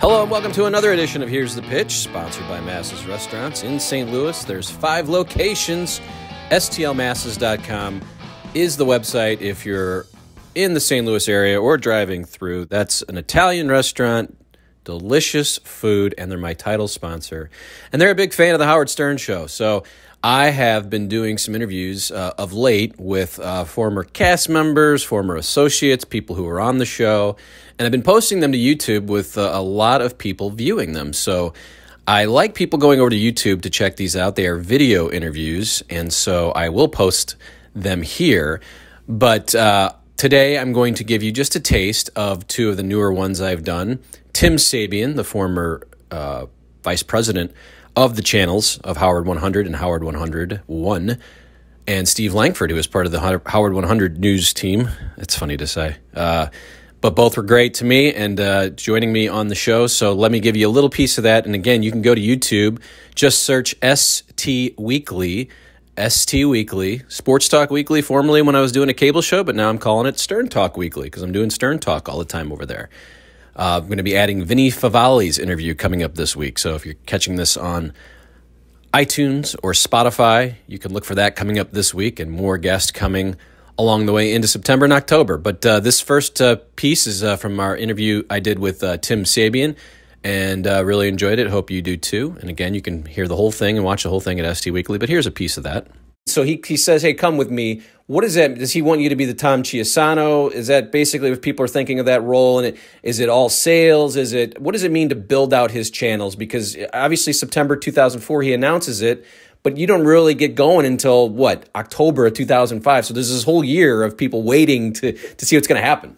Hello and welcome to another edition of Here's the Pitch, sponsored by Masses Restaurants in St. Louis. There's five locations. STLmasses.com is the website if you're in the St. Louis area or driving through. That's an Italian restaurant, delicious food, and they're my title sponsor. And they're a big fan of the Howard Stern Show. So I have been doing some interviews uh, of late with uh, former cast members, former associates, people who were on the show, and I've been posting them to YouTube with uh, a lot of people viewing them. So I like people going over to YouTube to check these out. They are video interviews, and so I will post them here. But uh, today I'm going to give you just a taste of two of the newer ones I've done. Tim Sabean, the former uh, vice president of the channels of Howard 100 and Howard 101, and Steve Langford, who is part of the Howard 100 news team. It's funny to say. Uh, but both were great to me and uh, joining me on the show. So let me give you a little piece of that. And again, you can go to YouTube, just search ST Weekly, ST Weekly, Sports Talk Weekly, formerly when I was doing a cable show, but now I'm calling it Stern Talk Weekly because I'm doing Stern Talk all the time over there. Uh, I'm going to be adding Vinny Favale's interview coming up this week. So if you're catching this on iTunes or Spotify, you can look for that coming up this week and more guests coming along the way into September and October. But uh, this first uh, piece is uh, from our interview I did with uh, Tim Sabean and uh, really enjoyed it. Hope you do too. And again, you can hear the whole thing and watch the whole thing at ST Weekly. But here's a piece of that. So he, he says, Hey, come with me. What is that? Does he want you to be the Tom Chiusano? Is that basically if people are thinking of that role? And it, is it all sales? Is it what does it mean to build out his channels? Because obviously September 2004 he announces it, but you don't really get going until what October of 2005. So there's this whole year of people waiting to to see what's going to happen.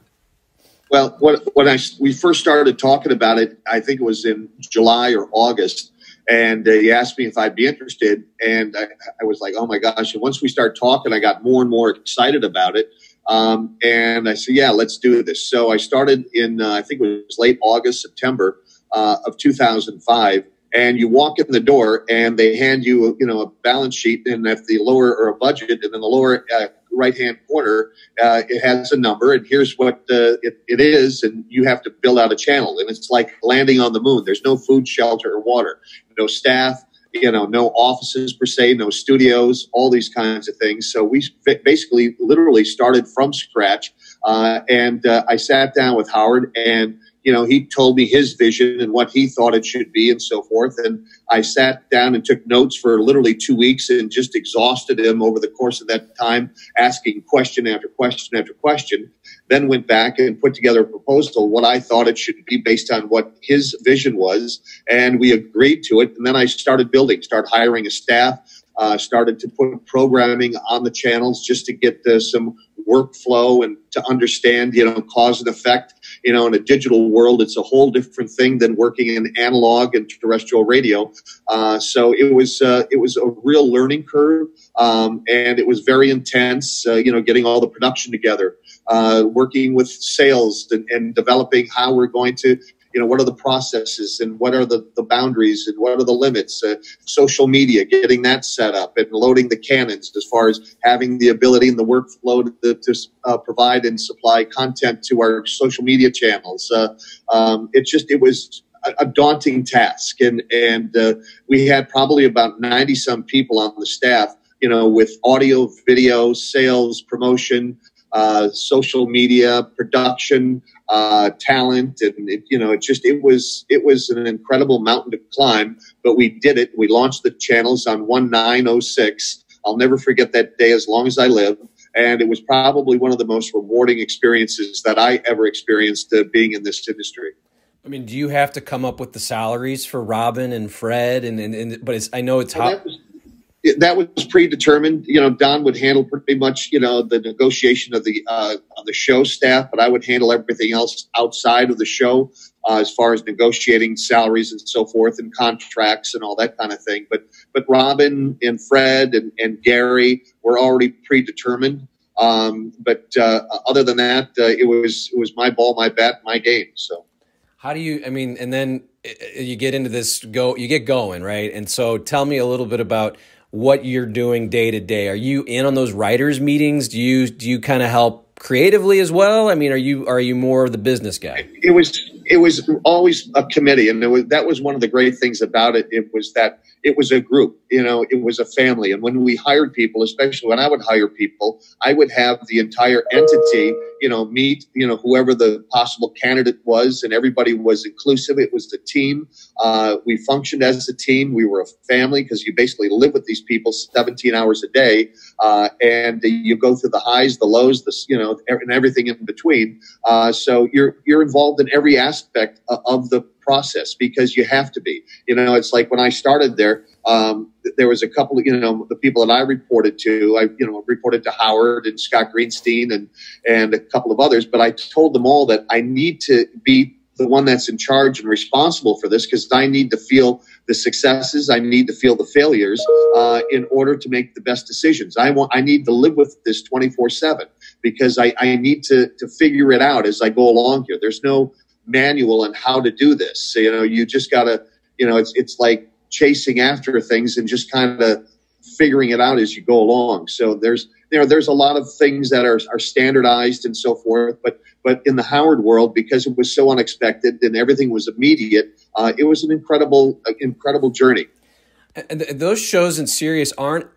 Well, when I we first started talking about it, I think it was in July or August and he asked me if I'd be interested, and I, I, was like, "Oh my gosh!" And once we started talking, I got more and more excited about it. Um, and I said, "Yeah, let's do this." So I started in uh, I think it was late August, September uh, of 2005. And you walk in the door, and they hand you, you know, a balance sheet, and if the lower or a budget, and then the lower uh, right hand corner, uh, it has a number, and here's what it, it is, and you have to build out a channel. And it's like landing on the moon. There's no food, shelter, or water, no staff, you know, no offices per se, no studios, all these kinds of things. So we basically literally started from scratch. Uh, and uh, I sat down with Howard and you know, he told me his vision and what he thought it should be and so forth. And I sat down and took notes for literally two weeks and just exhausted him over the course of that time, asking question after question after question. Then went back and put together a proposal, what I thought it should be based on what his vision was. And we agreed to it. And then I started building, started hiring a staff, uh, started to put programming on the channels just to get uh, some workflow and to understand, you know, cause and effect you know, in a digital world, it's a whole different thing than working in analog and terrestrial radio. Uh, so it was uh, it was a real learning curve, um, and it was very intense. Uh, you know, getting all the production together, uh, working with sales and, and developing how we're going to you know what are the processes and what are the, the boundaries and what are the limits? Uh, social media getting that set up and loading the cannons as far as having the ability and the workflow to, to uh, provide and supply content to our social media channels. Uh, um, it just it was a, a daunting task and and uh, we had probably about 90 some people on the staff you know with audio video sales promotion uh, social media production uh, talent, and it, you know, it just it was it was an incredible mountain to climb. But we did it. We launched the channels on one nine oh six. I'll never forget that day as long as I live. And it was probably one of the most rewarding experiences that I ever experienced uh, being in this industry. I mean, do you have to come up with the salaries for Robin and Fred? And, and, and but it's, I know it's well, hot that was predetermined. You know, Don would handle pretty much, you know, the negotiation of the uh, of the show staff, but I would handle everything else outside of the show, uh, as far as negotiating salaries and so forth, and contracts and all that kind of thing. But but Robin and Fred and, and Gary were already predetermined. Um, but uh, other than that, uh, it was it was my ball, my bat, my game. So, how do you? I mean, and then uh, you get into this go, you get going, right? And so, tell me a little bit about what you're doing day to day. Are you in on those writers meetings? Do you do you kind of help creatively as well? I mean, are you are you more of the business guy? It was it was always a committee, and was, that was one of the great things about it. It was that it was a group, you know, it was a family. And when we hired people, especially when I would hire people, I would have the entire entity, you know, meet, you know, whoever the possible candidate was, and everybody was inclusive. It was the team. Uh, we functioned as a team. We were a family because you basically live with these people 17 hours a day, uh, and you go through the highs, the lows, the you know, and everything in between. Uh, so you're you're involved in every aspect of the process because you have to be. You know, it's like when I started there, um, there was a couple of, you know, the people that I reported to, I, you know, reported to Howard and Scott Greenstein and, and a couple of others, but I told them all that I need to be the one that's in charge and responsible for this because I need to feel the successes, I need to feel the failures uh, in order to make the best decisions. I want, I need to live with this 24 seven because I, I need to, to figure it out as I go along here. There's no manual on how to do this. So, you know, you just got to, you know, it's it's like chasing after things and just kind of figuring it out as you go along. So there's you know there's a lot of things that are are standardized and so forth, but but in the Howard world, because it was so unexpected and everything was immediate, uh, it was an incredible incredible journey. And those shows in Sirius aren't uh,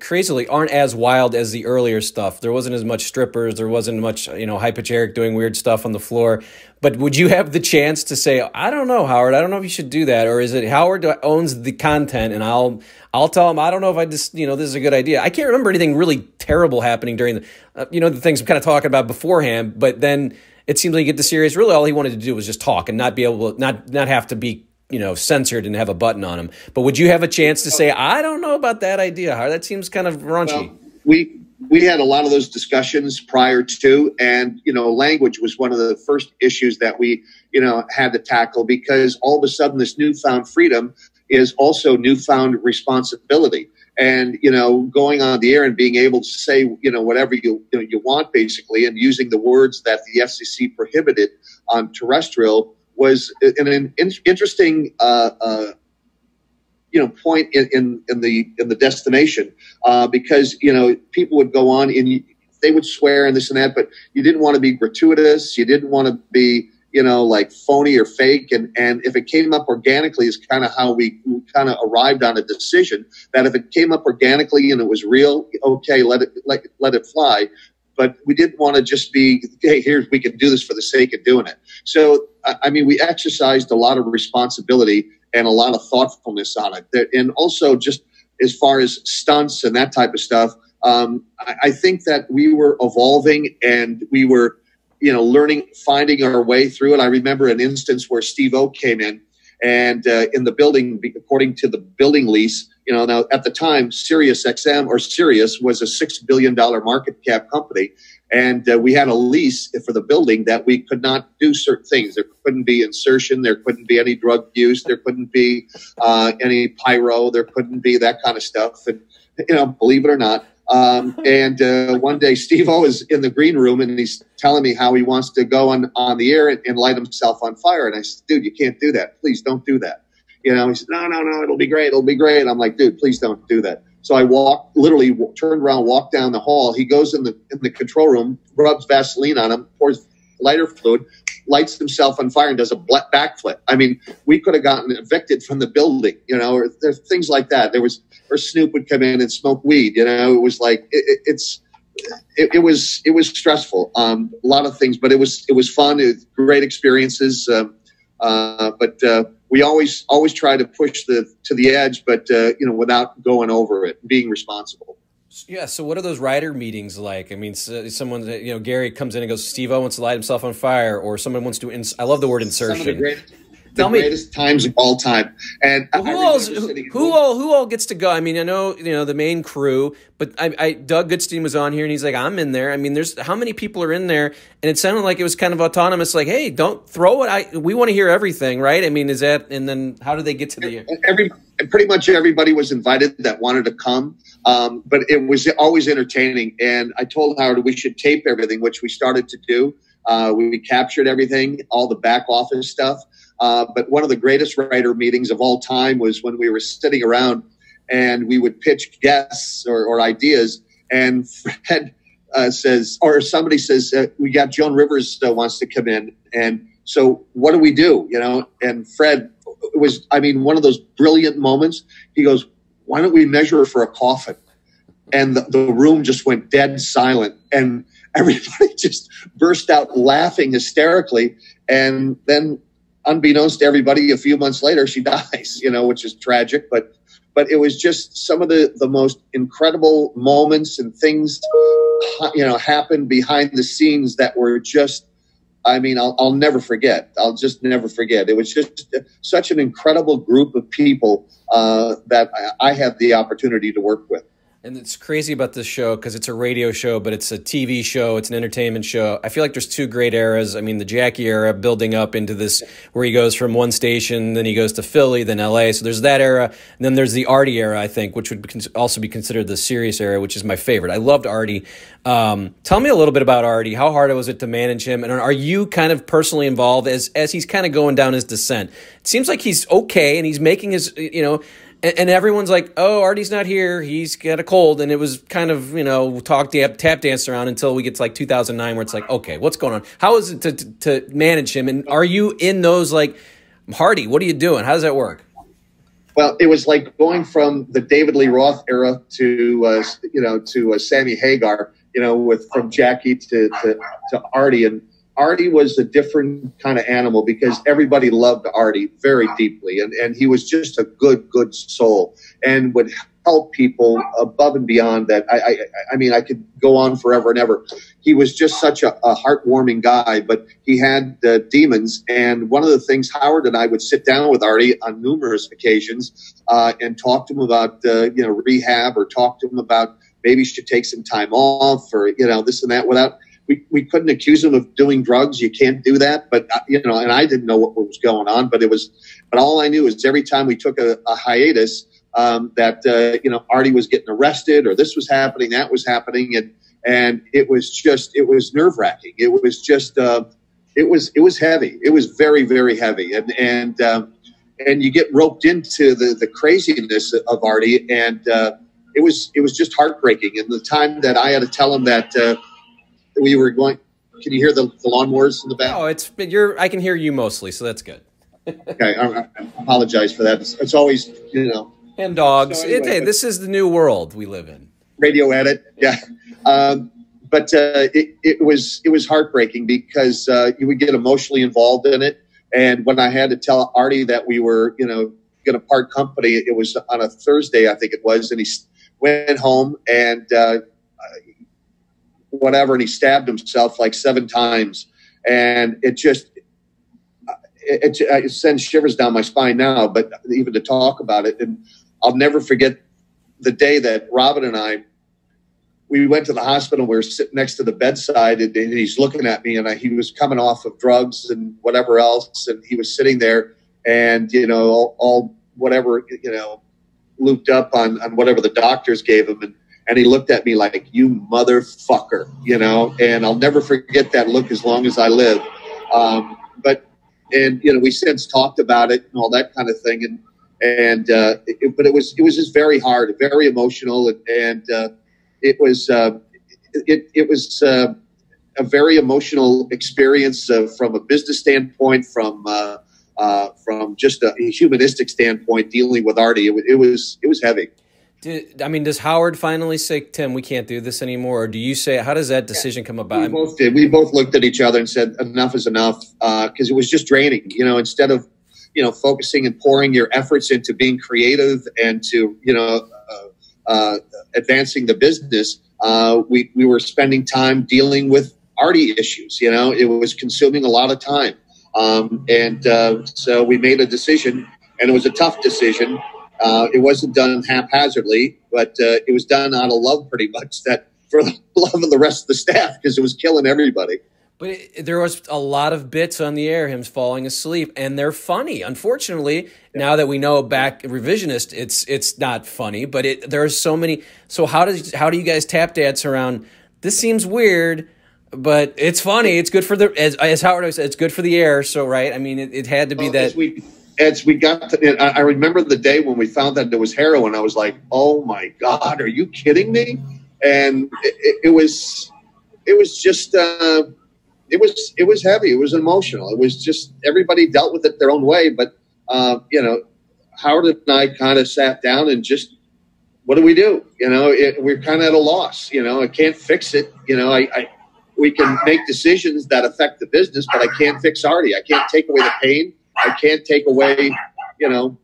crazily aren't as wild as the earlier stuff. There wasn't as much strippers. There wasn't much, you know, High Pitch Eric doing weird stuff on the floor. But would you have the chance to say, I don't know, Howard. I don't know if you should do that, or is it Howard owns the content, and I'll I'll tell him I don't know if I just you know this is a good idea. I can't remember anything really terrible happening during the uh, you know the things I'm kind of talking about beforehand. But then it seems like you get the Sirius. Really, all he wanted to do was just talk and not be able to not not have to be you know censored and have a button on them. But would you have a chance to say, I don't know about that idea? That seems kind of raunchy. Well, we we had a lot of those discussions prior to, and you know, language was one of the first issues that we you know had to tackle because all of a sudden this newfound freedom is also newfound responsibility. And you know, going on the air and being able to say you know whatever you you, know, you want basically, and using the words that the FCC prohibited on terrestrial was an, an interesting uh, uh, you know point in, in, in, the in the destination uh, because you know people would go on and they would swear and this and that, but you didn't want to be gratuitous. You didn't want to be you know like phony or fake. And and if it came up organically, is kind of how we, we kind of arrived on a decision that if it came up organically and it was real, okay, let it let let it fly but we didn't want to just be, hey, here we can do this for the sake of doing it. So, I mean, we exercised a lot of responsibility and a lot of thoughtfulness on it. And also, just as far as stunts and that type of stuff, um, I think that we were evolving and we were, you know, learning, finding our way through it. I remember an instance where Steve-O came in and uh, in the building, according to the building lease, you know, now at the time, Sirius XM or Sirius was a six billion dollar market cap company, and uh, we had a lease for the building that we could not do certain things. There couldn't be insertion, there couldn't be any drug use, there couldn't be uh, any pyro, there couldn't be that kind of stuff. And you know, believe it or not. Um, and uh, one day, Steve-O is in the green room and he's telling me how he wants to go on, on the air and, and light himself on fire. And I said, dude, you can't do that. Please don't do that. You know, he said, no, no, no, it'll be great. It'll be great. I'm like, dude, please don't do that. So I walk, literally turned around, walked down the hall. He goes in the in the control room, rubs Vaseline on him, pours lighter fluid, lights himself on fire, and does a backflip. I mean, we could have gotten evicted from the building, you know, or there's things like that. There was, or Snoop would come in and smoke weed. You know, it was like it, it's. It, it, was it was stressful, um, a lot of things, but it was it was fun. It was great experiences. Um, uh, but uh, we always always try to push the to the edge, but uh, you know, without going over it, being responsible. Yeah. So, what are those writer meetings like? I mean, someone you know, Gary comes in and goes, "Steve-O wants to light himself on fire," or someone wants to. Ins- I love the word insertion the Tell greatest me, times of all time. And well, who, all, who, who all who all gets to go? I mean, I know you know the main crew, but I, I, Doug Goodstein was on here and he's like, I'm in there. I mean, there's how many people are in there, and it sounded like it was kind of autonomous. Like, hey, don't throw it. I we want to hear everything, right? I mean, is that and then how do they get to the every pretty much everybody was invited that wanted to come. Um, but it was always entertaining. And I told Howard we should tape everything, which we started to do. Uh, we, we captured everything, all the back office stuff. Uh, but one of the greatest writer meetings of all time was when we were sitting around and we would pitch guests or, or ideas. And Fred uh, says, or somebody says, uh, we got Joan Rivers uh, wants to come in. And so what do we do? You know, and Fred it was, I mean, one of those brilliant moments. He goes, why don't we measure her for a coffin? And the, the room just went dead silent. And everybody just burst out laughing hysterically. And then, unbeknownst to everybody, a few months later, she dies, you know, which is tragic. But but it was just some of the, the most incredible moments and things, you know, happened behind the scenes that were just I mean, I'll, I'll never forget. I'll just never forget. It was just such an incredible group of people uh, that I, I had the opportunity to work with. And it's crazy about this show because it's a radio show, but it's a TV show. It's an entertainment show. I feel like there's two great eras. I mean, the Jackie era building up into this where he goes from one station, then he goes to Philly, then LA. So there's that era. And then there's the Artie era, I think, which would also be considered the Sirius era, which is my favorite. I loved Artie. Um, tell me a little bit about Artie. How hard was it to manage him? And are you kind of personally involved as, as he's kind of going down his descent? It seems like he's okay and he's making his, you know, and, and, everyone's like, "Oh, Artie's not here. He's got a cold." And it was kind of you know talk tap, tap dance around until we get to like 2009, where it's like, "Okay, what's going on? How is it to, to, to manage him? And are you in those like, Artie? What are you doing? How does that work?" Well, it was like going from the David Lee Roth era to uh, you know to uh, Sammy Hagar, you know, with from Jackie to to, to Artie and Artie was a different kind of animal because everybody loved Artie very deeply, and, and he was just a good, good soul and would help people above and beyond that. I, I, I mean, I could go on forever and ever. He was just such a, a heartwarming guy, but he had uh, demons. And one of the things Howard and I would sit down with Artie on numerous occasions uh, and talk to him about, uh, you know, rehab or talk to him about maybe he should take some time off or, you know, this and that without we, we couldn't accuse him of doing drugs. You can't do that. But, uh, you know, and I didn't know what was going on, but it was, but all I knew is every time we took a, a hiatus, um, that, uh, you know, Artie was getting arrested or this was happening, that was happening. And, and it was just, it was nerve wracking. It was just, uh, it was, it was heavy. It was very, very heavy. And, and, um, and you get roped into the, the craziness of Artie. And, uh, it was, it was just heartbreaking. And the time that I had to tell him that, uh, we were going. Can you hear the, the lawnmowers in the back? Oh, it's you're. I can hear you mostly, so that's good. okay, I, I, apologize for that. It's, it's always you know. And dogs. So anyway, it, hey, this is the new world we live in. Radio edit, yeah. Um, but uh, it, it was it was heartbreaking because uh, you would get emotionally involved in it. And when I had to tell Artie that we were, you know, going to part company, it was on a Thursday, I think it was, and he went home and uh, whatever, and he stabbed himself like seven times, and it just it, it, it, sends shivers down my spine now. But even to talk about it, and I'll never forget the day that Robin and I we went to the hospital. We were sitting next to the bedside, and, and he's looking at me, and I, he was coming off of drugs and whatever else, and he was sitting there, and you know, all, all whatever you know, looped up on on whatever the doctors gave him, and and he looked at me like you motherfucker you know? And i'll never forget that look as long as i live. Um, but and you know we since talked about it and all that kind of thing. And and uh, it, but it was it was just very hard very emotional. And, and uh, it was uh, it, it was uh, a very emotional experience uh, from a business standpoint from uh, from just a humanistic standpoint dealing with Artie. It, it was it was heavy did, I mean, does Howard finally say, Tim, we can't do this anymore? Or do you say, how does that decision come about? We both did. We both looked at each other and said, enough is enough, because uh, it was just draining. You know, instead of, you know, focusing and pouring your efforts into being creative and to, you know, uh, uh, advancing the business, uh, we, we were spending time dealing with Artie issues. You know, it was consuming a lot of time. Um, and uh, so we made a decision, and it was a tough decision uh, it wasn't done haphazardly, but uh, it was done out of love, pretty much. That for the love of the rest of the staff, because it was killing everybody. But it, there was a lot of bits on the air, him falling asleep, and they're funny. Unfortunately, yeah. now that we know back revisionist, it's it's not funny. But it there are so many. So how does how do you guys tap dance around? This seems weird, but it's funny. It's good for the as as Howard said, it's good for the air. So right, I mean, it, it had to be well, that. We, as we got to, I remember the day when we found that there was heroin. I was like, "Oh my god, are you kidding me?" And it, it was, it was just, uh, it was it was heavy. It was emotional. It was just everybody dealt with it their own way. But uh, you know, Howard and I kind of sat down and just what do we do? You know, it, we're kind of at a loss. You know, I can't fix it. You know, I, I we can make decisions that affect the business, but I can't fix Artie. I can't take away the pain. I can't take away, you know,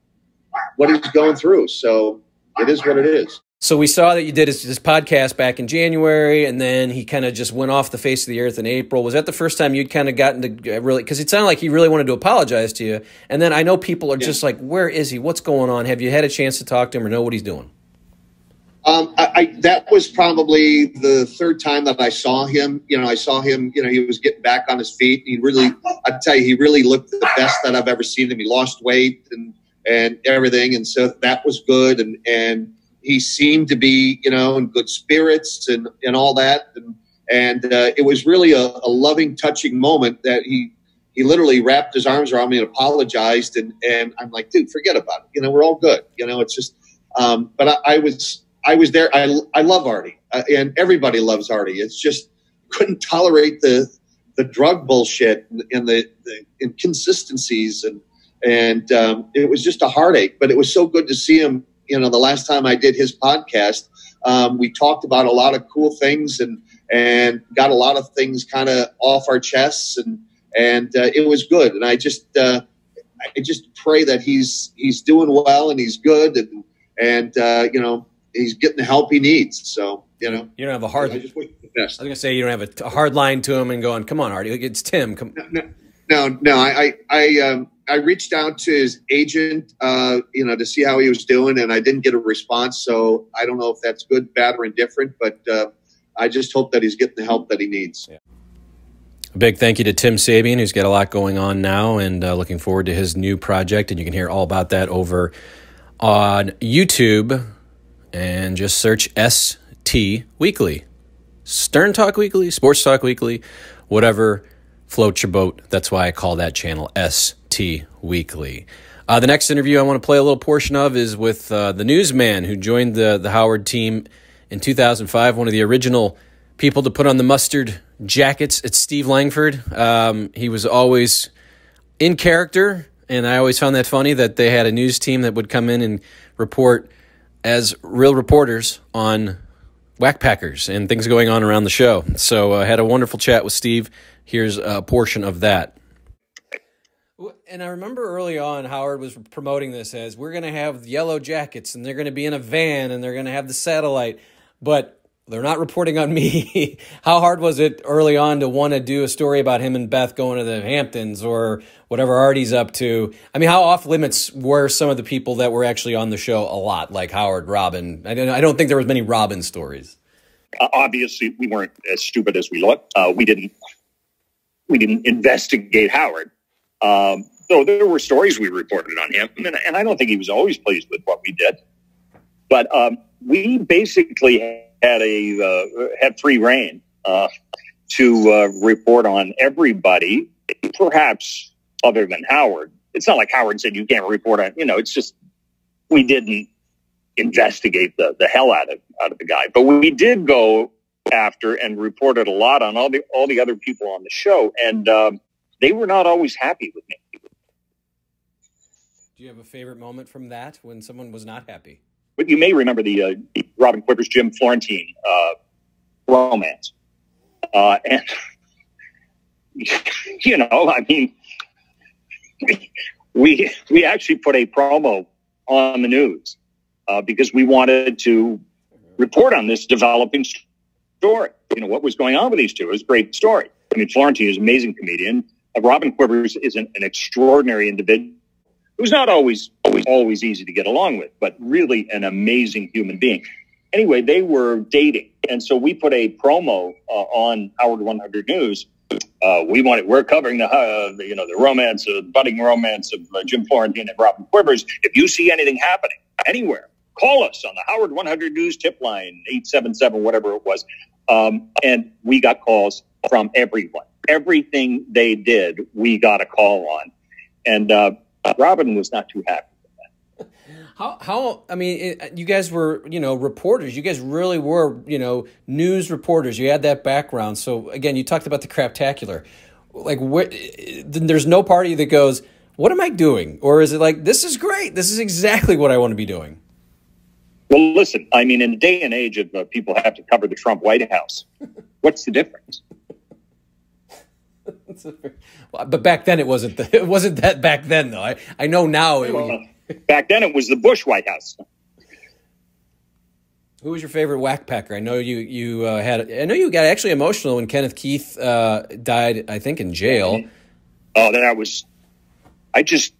what he's going through. So it is what it is. So we saw that you did this, podcast back in January, and then he kind of just went off the face of the earth in April. Was that the first time you'd kind of gotten to really? Because it sounded like he really wanted to apologize to you. And then I know people are yeah. just like, "Where is he? What's going on?" Have you had a chance to talk to him or know what he's doing? Um, I, I, that was probably the third time that I saw him. You know, I saw him. You know, he was getting back on his feet. He really, I tell you, he really looked the best that I've ever seen him. He lost weight and and everything, and so that was good. And and he seemed to be, you know, in good spirits and and all that. And and uh, it was really a, a loving, touching moment that he he literally wrapped his arms around me and apologized. And and I'm like, dude, forget about it. You know, we're all good. You know, it's just. Um, but I, I was I was there. I, I love Artie, uh, and everybody loves Artie. It's just couldn't tolerate the the drug bullshit and, and the, the, inconsistencies, and and um, it was just a heartache. But it was so good to see him. You know, the last time I did his podcast, um, we talked about a lot of cool things and and got a lot of things kind of off our chests, and and uh, it was good. And I just uh, I just pray that he's he's doing well and he's good and and uh, you know he's getting the help he needs. So you know, you don't have a hard. I, just wish the best. I was gonna say you don't have a, a, hard line to him and going, "Come on, Artie, it's Tim." Come. No, no, no. no I I um, I reached out to his agent, uh, you know, to see how he was doing, and I didn't get a response. So I don't know if that's good, bad, or indifferent, but uh, I just hope that he's getting the help that he needs. Yeah. A big thank you to Tim Sabean, who's got a lot going on now, and uh, looking forward to his new project. And you can hear all about that over on YouTube and just search ST Weekly. Stern Talk Weekly, Sports Talk Weekly, whatever floats your boat. That's why I call that channel ST Weekly. Uh, the next interview I want to play a little portion of is with uh, the newsman who joined the, the Howard team in 2005, one of the original people to put on the mustard jackets. It's Steve Langford. Um, he was always in character, and I always found that funny that they had a news team that would come in and report as real reporters on whackpackers and things going on around the show. So I uh, had a wonderful chat with Steve. Here's a portion of that. And I remember early on, Howard was promoting this as we're going to have yellow jackets and they're going to be in a van and they're going to have the satellite. But they're not reporting on me. How hard was it early on to want to do a story about him and Beth going to the Hamptons or whatever Artie's up to? I mean, how off limits were some of the people that were actually on the show a lot, like Howard, Robin? I don't, I don't think there was many Robin stories. Uh, obviously, we weren't as stupid as we looked. Uh, we didn't we didn't investigate Howard. Um, though there were stories we reported on him, and, and, I don't think he was always pleased with what we did. But um, we basically had a uh, had free reign uh, to uh, report on everybody, perhaps other than Howard. It's not like Howard said you can't report on. You know, it's just we didn't investigate the the hell out of out of the guy, but we did go after and reported a lot on all the all the other people on the show, and um, they were not always happy with me. Do you have a favorite moment from that when someone was not happy? But you may remember the uh, Robin Quivers, Jim Florentine uh, romance. Uh, and, you know, I mean, we, we actually put a promo on the news uh, because we wanted to report on this developing story. You know, what was going on with these two? It was a great story. I mean, Florentine is an amazing comedian. Uh, Robin Quivers is an, an extraordinary individual who's not always always always easy to get along with, but really an amazing human being. Anyway, they were dating, and so we put a promo uh, on Howard 100 News. Uh, we wanted we're covering the, uh, the, you know the romance, uh, budding romance of uh, Jim Florentine and Robin Quivers. If you see anything happening anywhere, call us on the Howard 100 News tip line eight seven seven whatever it was, um, and we got calls from everyone. Everything they did, we got a call on, and uh, Robin was not too happy with that. How, how, I mean, it, you guys were, you know, reporters. You guys really were, you know, news reporters. You had that background. So, again, you talked about the craptacular. Like, wh- there's no party that goes, what am I doing? Or is it like, this is great. This is exactly what I want to be doing? Well, listen, I mean, in the day and age of uh, people have to cover the Trump White House, what's the difference? but back then it wasn't. The, it wasn't that back then though. I I know now. It, well, back then it was the Bush White House. Who was your favorite whackpacker? I know you you uh, had. I know you got actually emotional when Kenneth Keith uh, died. I think in jail. Oh, that was. I just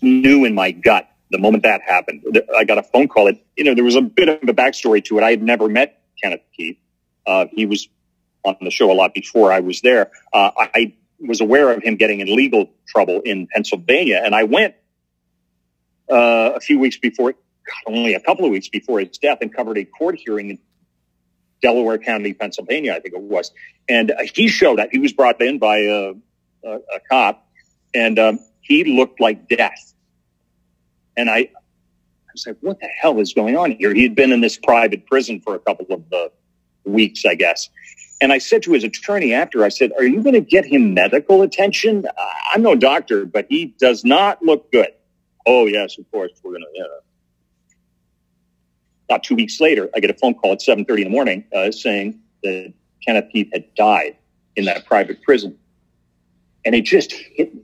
knew in my gut the moment that happened. I got a phone call. That you know there was a bit of a backstory to it. I had never met Kenneth Keith. Uh, he was on the show a lot before I was there. Uh, I was aware of him getting in legal trouble in Pennsylvania, and I went uh, a few weeks before, only a couple of weeks before his death, and covered a court hearing in Delaware County, Pennsylvania, I think it was. And he showed up. He was brought in by a, a, a cop, and um, he looked like death. And I, I was like, "What the hell is going on here?" He had been in this private prison for a couple of uh, weeks, I guess. And I said to his attorney after, I said, Are you going to get him medical attention? I'm no doctor, but he does not look good. Oh, yes, of course, we're going to. Yeah. About two weeks later, I get a phone call at 7.30 in the morning uh, saying that Kenneth Keith had died in that private prison. And it just hit me.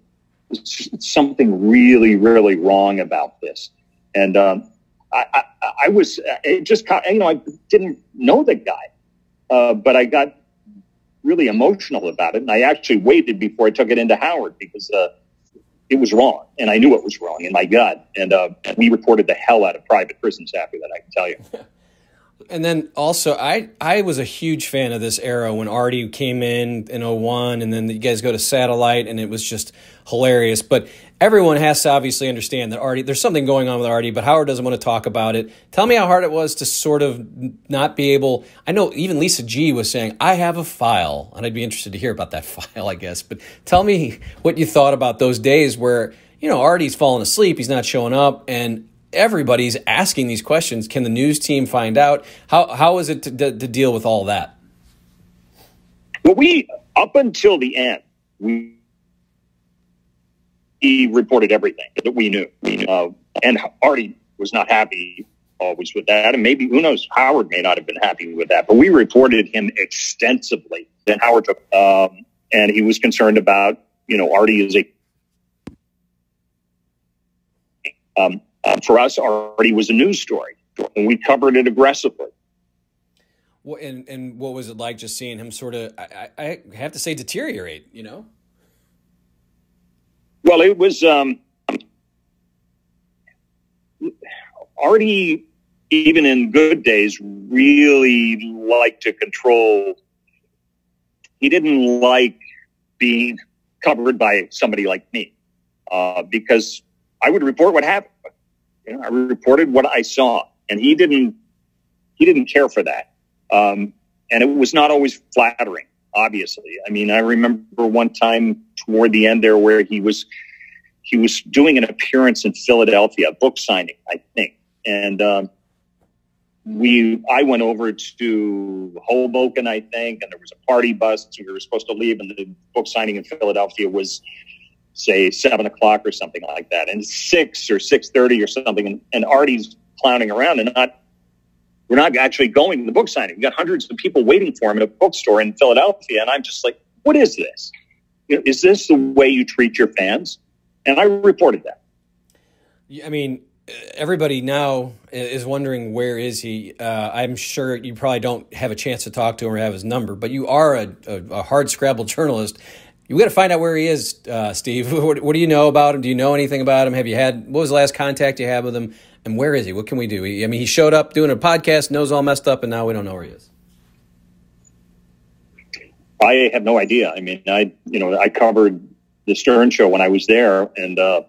something really, really wrong about this. And um, I, I, I was, it just, you know, I didn't know the guy. Uh, but I got really emotional about it. And I actually waited before I took it into Howard because uh, it was wrong. And I knew it was wrong in my gut. And uh, we reported the hell out of private prisons after that, I can tell you. And then also, I, I was a huge fan of this era when Artie came in in 01, and then you guys go to Satellite, and it was just hilarious. But everyone has to obviously understand that Artie, there's something going on with Artie, but Howard doesn't want to talk about it. Tell me how hard it was to sort of not be able. I know even Lisa G was saying, I have a file, and I'd be interested to hear about that file, I guess. But tell me what you thought about those days where, you know, Artie's falling asleep, he's not showing up, and everybody's asking these questions. Can the news team find out? How, how is it to, to, to deal with all that? Well, we, up until the end, we reported everything that we knew. Uh, and Artie was not happy always with that. And maybe, who knows, Howard may not have been happy with that. But we reported him extensively. Then Howard took, um, and he was concerned about, you know, Artie is a, um, uh, for us, Artie was a news story, and we covered it aggressively. Well, and, and what was it like just seeing him sort of, I, I have to say, deteriorate, you know? Well, it was um, Artie, even in good days, really liked to control. He didn't like being covered by somebody like me uh, because I would report what happened. You know, I reported what I saw, and he didn't. He didn't care for that, um, and it was not always flattering obviously. I mean, I remember one time toward the end there where he was he was doing an appearance in Philadelphia, book signing, I think, and um, we I went over to Hoboken, I think, and there was a party bus. We were supposed to leave, and the book signing in Philadelphia was say seven o'clock or something like that, and six or six thirty or something, and, and Artie's clowning around and not we're not actually going to the book signing. We got hundreds of people waiting for him at a bookstore in Philadelphia. And I'm just like, what is this? You know, is this the way you treat your fans? And I reported that. I mean, everybody now is wondering where is he. Uh, I'm sure you probably don't have a chance to talk to him or have his number, but you are a, a, a hard scrabble journalist. You got to find out where he is, uh, Steve. What, what, do you know about him? Do you know anything about him? Have you had what was the last contact you had with him? And where is he? What can we do? I mean, he showed up doing a podcast, nose all messed up, and now we don't know where he is. I have no idea. I mean, I you know I covered the Stern show when I was there, and uh,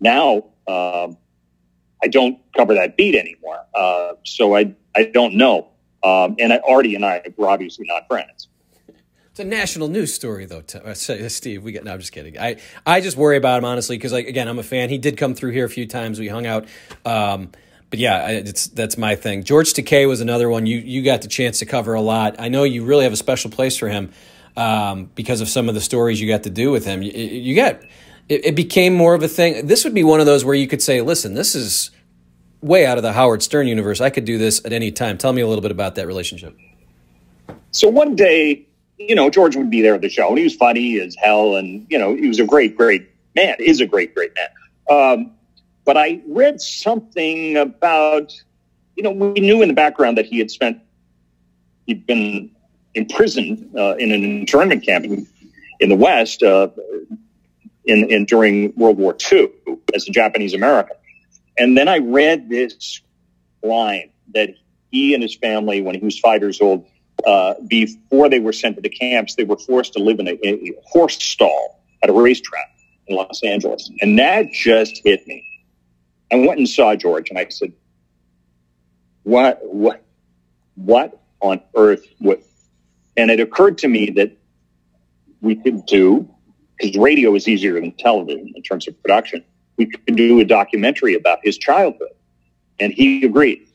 now uh, I don't cover that beat anymore. Uh, so I I don't know. Um, and Artie and I were obviously not friends. A national news story, though. Uh, Steve, we get. No, I'm just kidding. I I just worry about him honestly because, like, again, I'm a fan. He did come through here a few times. We hung out. Um, but yeah, it's that's my thing. George Takei was another one you you got the chance to cover a lot. I know you really have a special place for him um, because of some of the stories you got to do with him. You, you got it, it became more of a thing. This would be one of those where you could say, "Listen, this is way out of the Howard Stern universe. I could do this at any time." Tell me a little bit about that relationship. So one day, you know, George would be there at the show, and he was funny as hell, and you know, he was a great, great man. Is a great, great man. Um, but I read something about, you know, we knew in the background that he had spent, he'd been imprisoned uh, in an internment camp in, in the West uh, in, in during World War II as a Japanese American. And then I read this line that he and his family, when he was five years old, uh, before they were sent to the camps, they were forced to live in a, a horse stall at a racetrack in Los Angeles. And that just hit me. I went and saw George and I said, what, what, what on earth would, and it occurred to me that we could do, because radio is easier than television in terms of production, we could do a documentary about his childhood. And he agreed.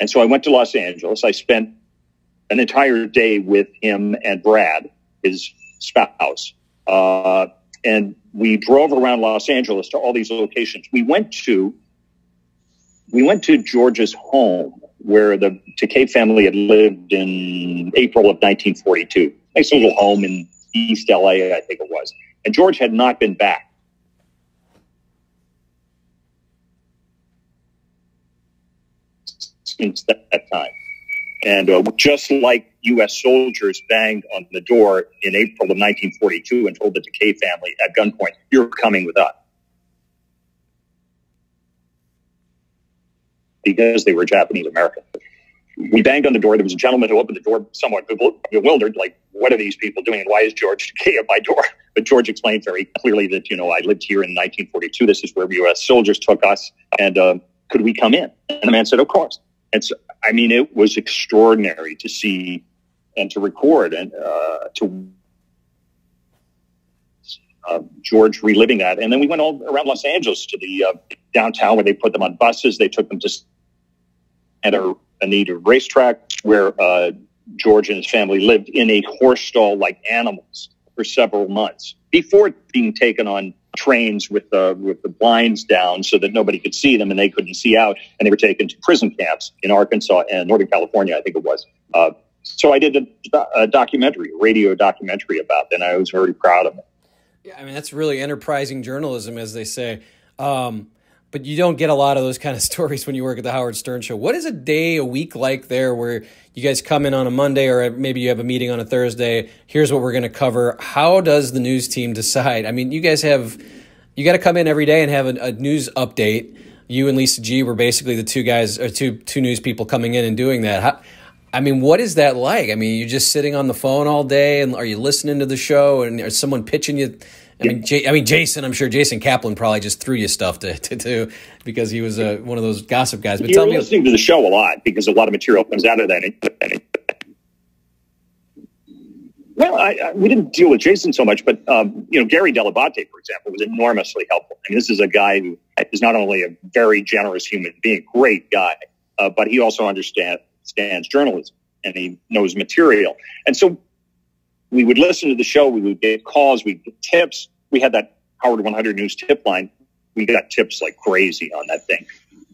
And so I went to Los Angeles. I spent an entire day with him and Brad, his spouse. Uh, and we drove around Los Angeles to all these locations. We went to we went to George's home where the Takei family had lived in April of 1942. Nice little home in East LA, I think it was. And George had not been back. Since that time. And uh, just like U.S. soldiers banged on the door in April of 1942 and told the Takei family at gunpoint, you're coming with us. because they were Japanese American. We banged on the door. There was a gentleman who opened the door somewhat bewildered, like, what are these people doing? Why is George Takei at my door? But George explained very clearly that, you know, I lived here in 1942. This is where U.S. soldiers took us. And uh, could we come in? And the man said, of course. And so, I mean, it was extraordinary to see and to record and uh, to uh, George reliving that. And then we went all around Los Angeles to the uh, downtown where they put them on buses. They took them to Santa Anita racetrack where uh, George and his family lived in a horse stall like animals for several months before being taken on trains with the with the blinds down so that nobody could see them and they couldn't see out and they were taken to prison camps in Arkansas and Northern California I think it was. Uh, so I did a, a, documentary a radio documentary about that and I was very proud of it. Yeah I mean that's really enterprising journalism as they say. Um, but you don't get a lot of those kind of stories when you work at the Howard Stern show. What is a day, a week like there where you guys come in on a Monday or maybe you have a meeting on a Thursday? Here's what we're going to cover. How does the news team decide? I mean, you guys have, you got to come in every day and have a, a, news update. You and Lisa G were basically the two guys or two, two news people coming in and doing that. How, I mean, what is that like? I mean, you're just sitting on the phone all day and are you listening to the show and is someone pitching you? I mean, J- I mean, Jason. I'm sure Jason Kaplan probably just threw you stuff to to do because he was uh, one of those gossip guys. But You're tell me, listening to the show a lot because a lot of material comes out of that. Well, I, I, we didn't deal with Jason so much, but um, you know, Gary Dell'Abate, for example, was enormously helpful. I mean, this is a guy who is not only a very generous human being, great guy, uh, but he also understands journalism and he knows material. And so we would listen to the show. We would get calls. We'd get tips. We had that Howard 100 News tip line. We got tips like crazy on that thing.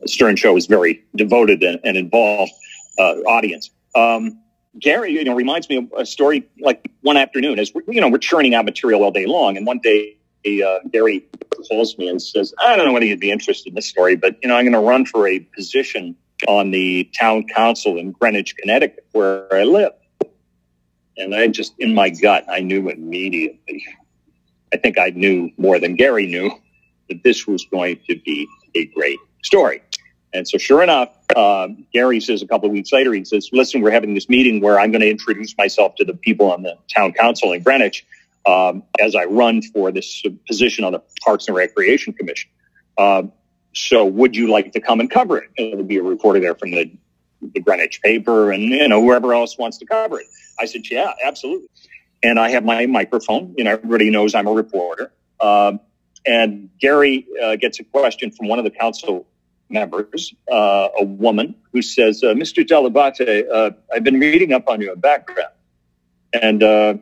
The Stern Show is very devoted and, and involved uh, audience. Um, Gary, you know, reminds me of a story like one afternoon as we, you know we're churning out material all day long, and one day uh, Gary calls me and says, "I don't know whether you'd be interested in this story, but you know, I'm going to run for a position on the town council in Greenwich, Connecticut, where I live." And I just, in my gut, I knew immediately. I think I knew more than Gary knew that this was going to be a great story. And so, sure enough, uh, Gary says a couple of weeks later, he says, Listen, we're having this meeting where I'm going to introduce myself to the people on the town council in Greenwich um, as I run for this position on the Parks and Recreation Commission. Uh, so, would you like to come and cover it? And there'll be a reporter there from the, the Greenwich paper and, you know, whoever else wants to cover it. I said, yeah, absolutely. and I have my microphone. You know, everybody knows I'm a reporter. Um, and Gary uh, gets a question from one of the council members, uh, a woman, who says, uh, "Mr. Dell'Abate, uh, I've been reading up on your background, and uh,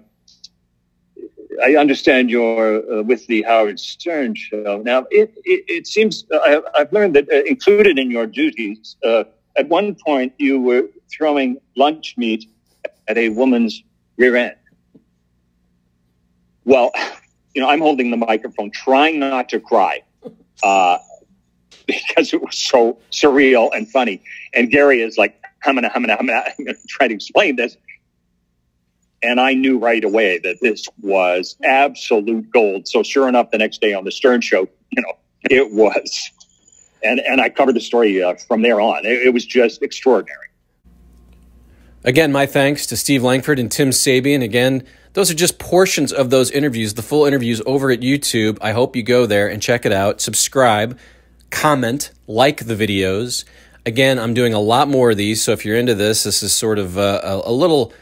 I understand you're uh, with the Howard Stern show. Now, it, it, it seems I, have learned that included in your duties, at one point you were throwing lunch meat at a woman's rear end." Well, you know, I'm holding the microphone, trying not to cry, uh, because it was so surreal and funny. And Gary is like, humming, gonna, I'm going to try to explain this. And I knew right away that this was absolute gold. So sure enough, the next day on the Stern Show, you know, it was. And, and I covered the story uh, from there on. It, it was just extraordinary. Again, my thanks to Steve Langford and Tim Sabean. Again, those are just portions of those interviews. The full interviews over at YouTube. I hope you go there and check it out. Subscribe, comment, like the videos. Again, I'm doing a lot more of these, so if you're into this, this is sort of a, a little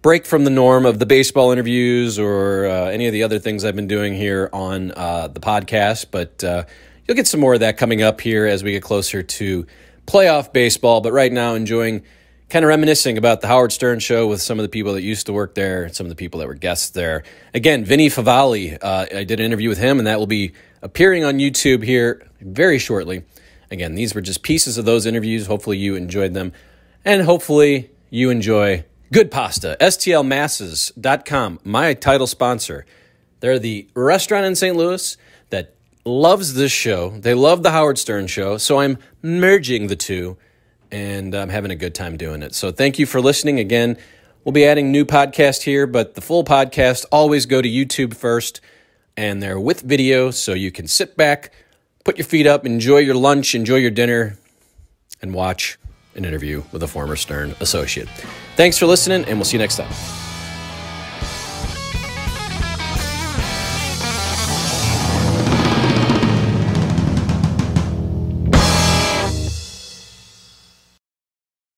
break from the norm of the baseball interviews or uh, any of the other things I've been doing here on uh, the podcast. But uh, you'll get some more of that coming up here as we get closer to playoff baseball. But right now, enjoying kind of reminiscing about the Howard Stern show with some of the people that used to work there, some of the people that were guests there. Again, Vinny Favale, uh, I did an interview with him, and that will be appearing on YouTube here very shortly. Again, these were just pieces of those interviews. Hopefully, you enjoyed them, and hopefully, you enjoy good pasta. STLMasses.com, my title sponsor. They're the restaurant in St. Louis that loves this show. They love the Howard Stern show, so I'm merging the two and I'm having a good time doing it. So thank you for listening. Again, we'll be adding new podcast here, but the full podcast always go to YouTube first, and they're with video, so you can sit back, put your feet up, enjoy your lunch, enjoy your dinner, and watch an interview with a former Stern associate. Thanks for listening, and we'll see you next time.